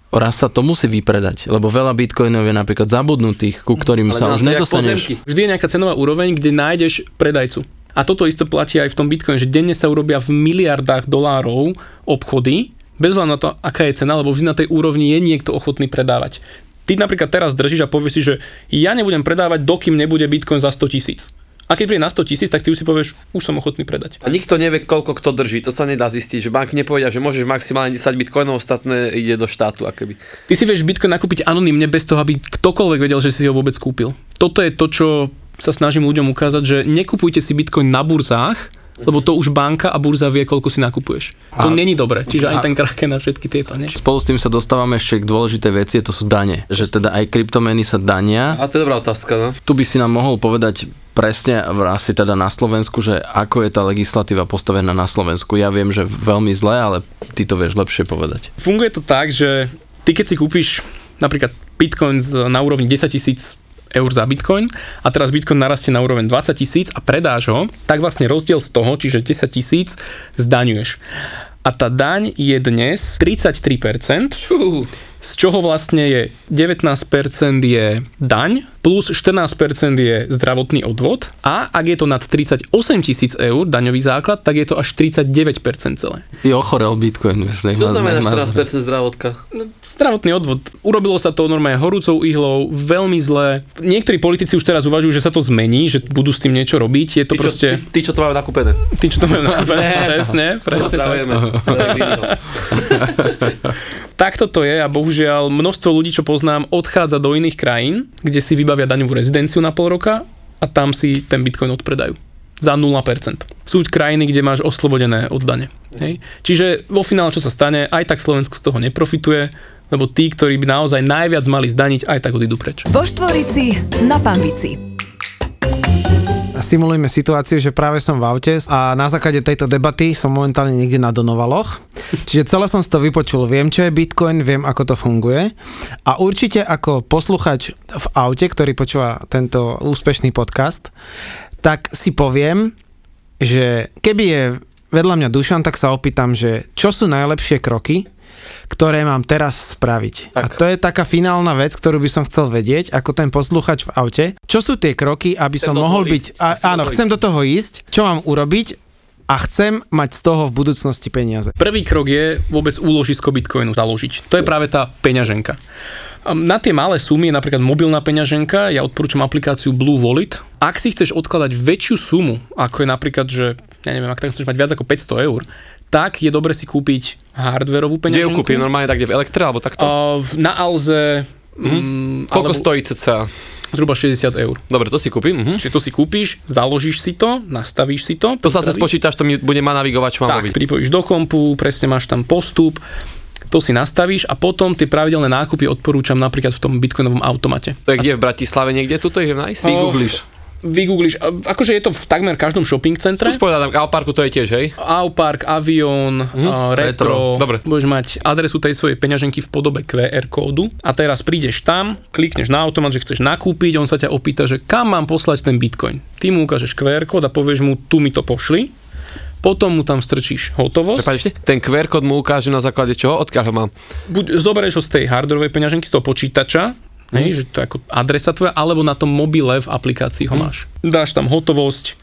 raz sa to musí vypredať, lebo veľa bitcoinov je napríklad zabudnutých, ku ktorým Ale sa už nedostaneš. pozemky. Vždy je nejaká cenová úroveň, kde nájdeš predajcu. A toto isto platí aj v tom bitcoine, že denne sa urobia v miliardách dolárov obchody, bez hľadu na to, aká je cena, lebo vždy na tej úrovni je niekto ochotný predávať. Ty napríklad teraz držíš a povieš si, že ja nebudem predávať, dokým nebude bitcoin za 100 tisíc. A keď príde na 100 tisíc, tak ty už si povieš, už som ochotný predať. A nikto nevie, koľko kto drží. To sa nedá zistiť. Že banky nepovedia, že môžeš maximálne 10 bitcoinov, ostatné ide do štátu. Akoby. Ty si vieš Bitcoin nakúpiť anonymne bez toho, aby ktokoľvek vedel, že si ho vôbec kúpil. Toto je to, čo sa snažím ľuďom ukázať, že nekupujte si Bitcoin na burzách, lebo to už banka a burza vie, koľko si nakupuješ. To A- není dobre, čiže a- aj ten kraken a všetky tieto. Nie? Spolu s tým sa dostávame ešte k dôležitej veci, to sú dane. Že teda aj kryptomeny sa dania. A to je dobrá otázka, no. Tu by si nám mohol povedať presne, asi teda na Slovensku, že ako je tá legislatíva postavená na Slovensku. Ja viem, že veľmi zle, ale ty to vieš lepšie povedať. Funguje to tak, že ty keď si kúpiš napríklad Bitcoin z- na úrovni 10 tisíc eur za Bitcoin a teraz Bitcoin narastie na úroveň 20 tisíc a predáš ho, tak vlastne rozdiel z toho, čiže 10 tisíc, zdaňuješ. A tá daň je dnes 33%, Čú. Z čoho vlastne je 19% je daň, plus 14% je zdravotný odvod a ak je to nad 38 tisíc eur daňový základ, tak je to až 39% celé. Ty ochorel Bitcoin. Nech Čo znamená nech ma- 14% zdravotka? No, zdravotný odvod. Urobilo sa to normálne horúcou ihlou, veľmi zle. Niektorí politici už teraz uvažujú, že sa to zmení, že budú s tým niečo robiť. Je to Tí, čo, proste... tí, tí, čo to majú nakúpené. Tí, čo to majú nakúpené. presne, presne tak. Takto to je a bohužiaľ množstvo ľudí, čo poznám, odchádza do iných krajín, kde si vybavia daňovú rezidenciu na pol roka a tam si ten bitcoin odpredajú. Za 0%. Sú krajiny, kde máš oslobodené od dane. Hej? Čiže vo finále, čo sa stane, aj tak Slovensko z toho neprofituje, lebo tí, ktorí by naozaj najviac mali zdaniť, aj tak odídu preč. Vo Štvorici na Pambici. Simulujeme situáciu, že práve som v aute a na základe tejto debaty som momentálne niekde na Donovaloch. Čiže celé som si to vypočul. Viem, čo je Bitcoin, viem, ako to funguje. A určite ako posluchač v aute, ktorý počúva tento úspešný podcast, tak si poviem, že keby je vedľa mňa Dušan, tak sa opýtam, že čo sú najlepšie kroky, ktoré mám teraz spraviť. Tak. A to je taká finálna vec, ktorú by som chcel vedieť, ako ten posluchač v aute. Čo sú tie kroky, aby Chcem som mohol toho byť... ísť. A, Chcem do áno, toho chcem do toho ísť. Čo mám urobiť? A chcem mať z toho v budúcnosti peniaze. Prvý krok je vôbec úložisko Bitcoinu založiť. To je práve tá peňaženka. Na tie malé sumy je napríklad mobilná peňaženka, ja odporúčam aplikáciu Blue Wallet. Ak si chceš odkladať väčšiu sumu, ako je napríklad, že ja neviem, ak tam chceš mať viac ako 500 eur, tak je dobre si kúpiť hardwareovú Kde ju peňaženku. kúpim? Normálne tak, kde v Elektre, alebo takto? V- na Alze mm, Koľko alebo stojí cca? zhruba 60 eur. Dobre, to si kúpim. Mhm. Čiže to si kúpiš, založíš si to, nastavíš si to. To sa cez pripravíš- počítač, to mi bude ma navigovať, čo mám tak, robiť. pripojíš do kompu, presne máš tam postup, to si nastavíš a potom tie pravidelné nákupy odporúčam napríklad v tom bitcoinovom automate. To je kde v Bratislave niekde, tuto ich je nájsť? Vygoogliš. Vygoogliš. Akože je to v takmer každom shopping centre. Usporiadam, a o parku to je tiež, hej? Aupark, Avion, uh, Retro. Dobre. Budeš mať adresu tej svojej peňaženky v podobe QR kódu a teraz prídeš tam, klikneš na automat, že chceš nakúpiť, on sa ťa opýta, že kam mám poslať ten bitcoin. Ty mu ukážeš QR kód a povieš mu, tu mi to pošli. Potom mu tam strčíš hotovosť. Prepačte, ten QR kód mu ukáže na základe čoho? Odkiaľ ho mám? buď zoberieš ho z tej hardwareovej peňaženky, z toho počítača, mm. hej, že to je ako adresa tvoja, alebo na tom mobile v aplikácii ho máš. Dáš tam hotovosť,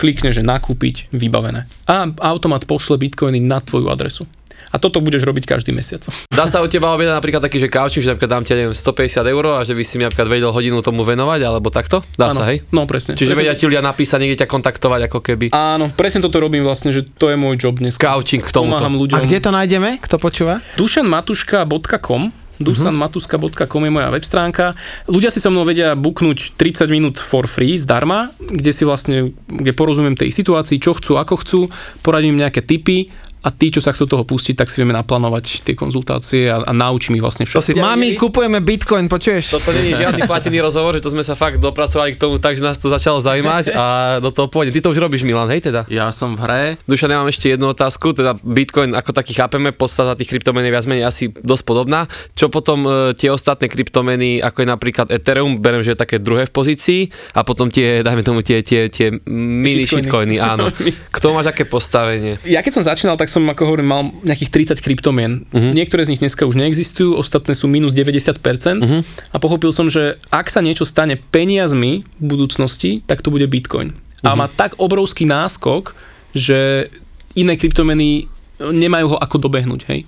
klikneš, že nakúpiť, vybavené. A automat pošle bitcoiny na tvoju adresu. A toto budeš robiť každý mesiac. Dá sa u teba objednať napríklad taký, že kaučík, že napríklad dám ti, neviem, 150 eur a že by si mi napríklad vedel hodinu tomu venovať, alebo takto? Dá Áno, sa, hej? No presne. Čiže presne, vedia ti ľudia napísať, niekde ťa kontaktovať ako keby. Áno, presne toto robím vlastne, že to je môj job dnes. Kaučing k tomuto. Pomáham ľuďom. A kde to nájdeme? Kto počúva? dušanmatuška.com dusanmatuska.com je moja web stránka. Ľudia si so mnou vedia buknúť 30 minút for free, zdarma, kde si vlastne, kde porozumiem tej situácii, čo chcú, ako chcú, poradím nejaké tipy a tí, čo sa chcú toho pustiť, tak si vieme naplánovať tie konzultácie a, a naučím ich vlastne To si všetko. Mami, kupujeme bitcoin, počuješ? Toto nie je žiadny platený rozhovor, že to sme sa fakt dopracovali k tomu tak, že nás to začalo zaujímať a do toho pôjde. Ty to už robíš, Milan, hej teda? Ja som v hre, Dušan, ja mám ešte jednu otázku, teda Bitcoin ako taký chápeme, podstata tých kryptomien je viac menej asi dosť podobná. Čo potom e, tie ostatné kryptomeny, ako je napríklad Ethereum, berem, že je také druhé v pozícii a potom tie, dajme tomu tie, tie, tie mini shitcoiny, áno. Kto máš aké postavenie? Ja keď som začínal, tak som, ako hovorím, mal nejakých 30 kryptomien. Uh-huh. Niektoré z nich dneska už neexistujú, ostatné sú minus 90% uh-huh. a pochopil som, že ak sa niečo stane peniazmi v budúcnosti, tak to bude Bitcoin. Uh-huh. A má tak obrovský náskok, že iné kryptomeny nemajú ho ako dobehnúť. Hej.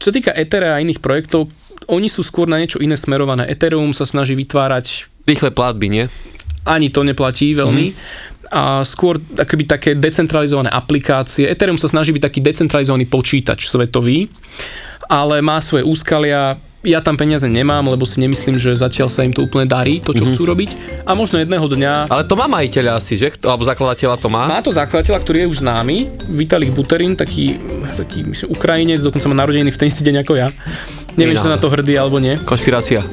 Čo sa týka Ethera a iných projektov, oni sú skôr na niečo iné smerované. Ethereum sa snaží vytvárať Rýchle platby, nie? ani to neplatí veľmi. Mm. A skôr akoby také decentralizované aplikácie. Ethereum sa snaží byť taký decentralizovaný počítač svetový, ale má svoje úskalia. Ja tam peniaze nemám, lebo si nemyslím, že zatiaľ sa im to úplne darí, to, čo mm-hmm. chcú robiť. A možno jedného dňa Ale to má majiteľa asi, že? Alebo zakladateľa to má? má to zakladateľa, ktorý je už známy, Vitalik Buterin, taký, taký myslím, Ukrajinec, dokonca má narodeniny v ten istý deň ako ja. Neviem, či sa na to hrdí alebo nie. Konšpirácia.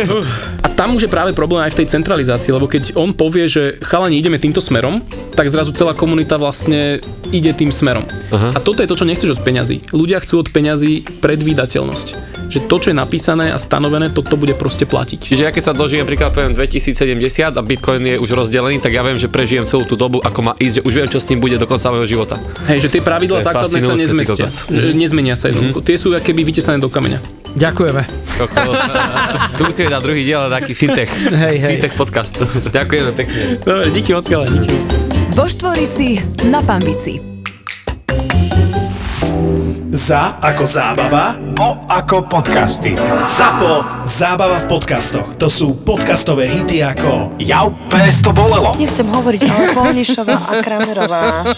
A tam už je práve problém aj v tej centralizácii, lebo keď on povie, že chalani ideme týmto smerom, tak zrazu celá komunita vlastne ide tým smerom. Aha. A toto je to, čo nechceš od peňazí. Ľudia chcú od peňazí predvídateľnosť. Že to, čo je napísané a stanovené, toto bude proste platiť. Čiže ja keď sa dožijem napríklad poviem 2070 a Bitcoin je už rozdelený, tak ja viem, že prežijem celú tú dobu, ako má ísť, že už viem, čo s ním bude do konca môjho života. Hej, že tie pravidlá To základné sa nezmestia. Že Nezmenia sa jednoducho. Tie sú akéby vytesané do kameňa. Ďakujeme. Kokos. tu musíme dať druhý diel, taký fintech. Hej, hej. Fintech podcast. Ďakujeme pekne. Dobre, díky moc, ale díky moc. Vo Štvorici na Pambici. Za ako zábava, Po ako podcasty. ZAPO, zábava v podcastoch. To sú podcastové hity ako Jau, pes to bolelo. Nechcem hovoriť, ale Polnišová a Kramerová.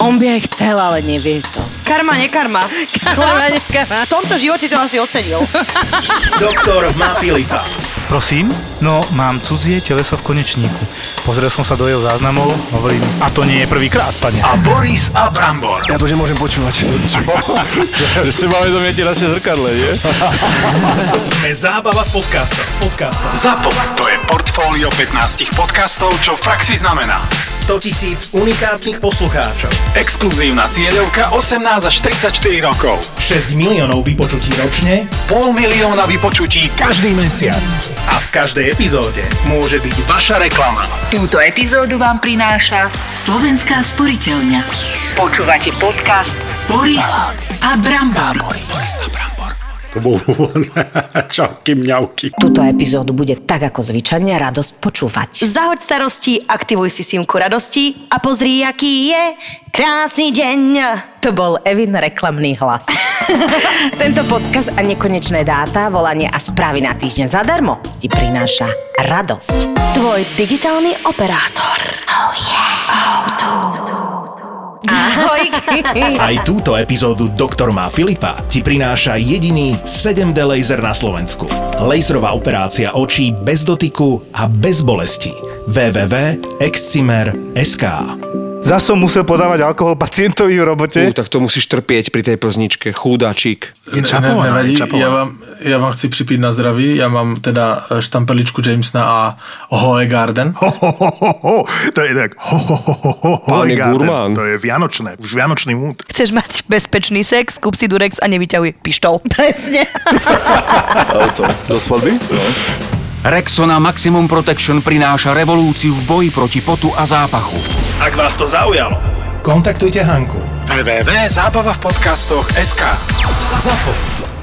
On by aj chcel, ale nevie to. Karma, nekarma. Karma, nekarma. V tomto živote to asi ocenil. Doktor má Filipa. Prosím? No, mám cudzie teleso v konečníku. Pozrel som sa do jeho záznamov, hovorím, a to nie je prvýkrát, pane. A Boris a Brambor. Ja to nemôžem počúvať. Že si viete na zrkadle, nie? Sme zábava v podcastoch. Podcastov. ZAPO. To je portfólio 15 podcastov, čo v praxi znamená 100 tisíc unikátnych poslucháčov. exkluzívna cieľovka 18 až 34 rokov, 6 miliónov vypočutí ročne pol milióna vypočutí každý mesiac. a v každej epizóde môže byť Vaša reklama. Túto epizódu vám prináša Slovenská sporiteľňa. Počúvate podcast Boris a Brambor. To bol úvod. Čauky mňauky. Túto epizódu bude tak ako zvyčajne radosť počúvať. Zahoď starosti, aktivuj si simku radosti a pozri, aký je krásny deň. To bol Evin reklamný hlas. Tento podcast a nekonečné dáta, volanie a správy na týždeň zadarmo ti prináša radosť. Tvoj digitálny operátor. Oh yeah. Auto. Ahoj. Aj túto epizódu Doktor má Filipa ti prináša jediný 7D laser na Slovensku. Laserová operácia očí bez dotyku a bez bolesti. www.excimer.sk Zas som musel podávať alkohol pacientovi v robote. Uh, tak to musíš trpieť pri tej plzničke, chudáčik. Je čapovaná, nevadí, je čapovaná. ja vám, ja vám chci připít na zdraví, já mám teda štampeličku Jamesona a Hohe Garden. Ho, ho, ho, ho, ho. To je tak. Ho, ho, ho, ho, ho, Garden. gurmán. To je vianočné, už vianočný múd. Chceš mať bezpečný sex, kúp si Durex a nevyťahuj pištol. Presne. Auto. Do svadby? No. Rexona Maximum Protection prináša revolúciu v boji proti potu a zápachu. Ak vás to zaujalo, kontaktujte Hanku. www.zábava v podcastoch SK. ZAPO.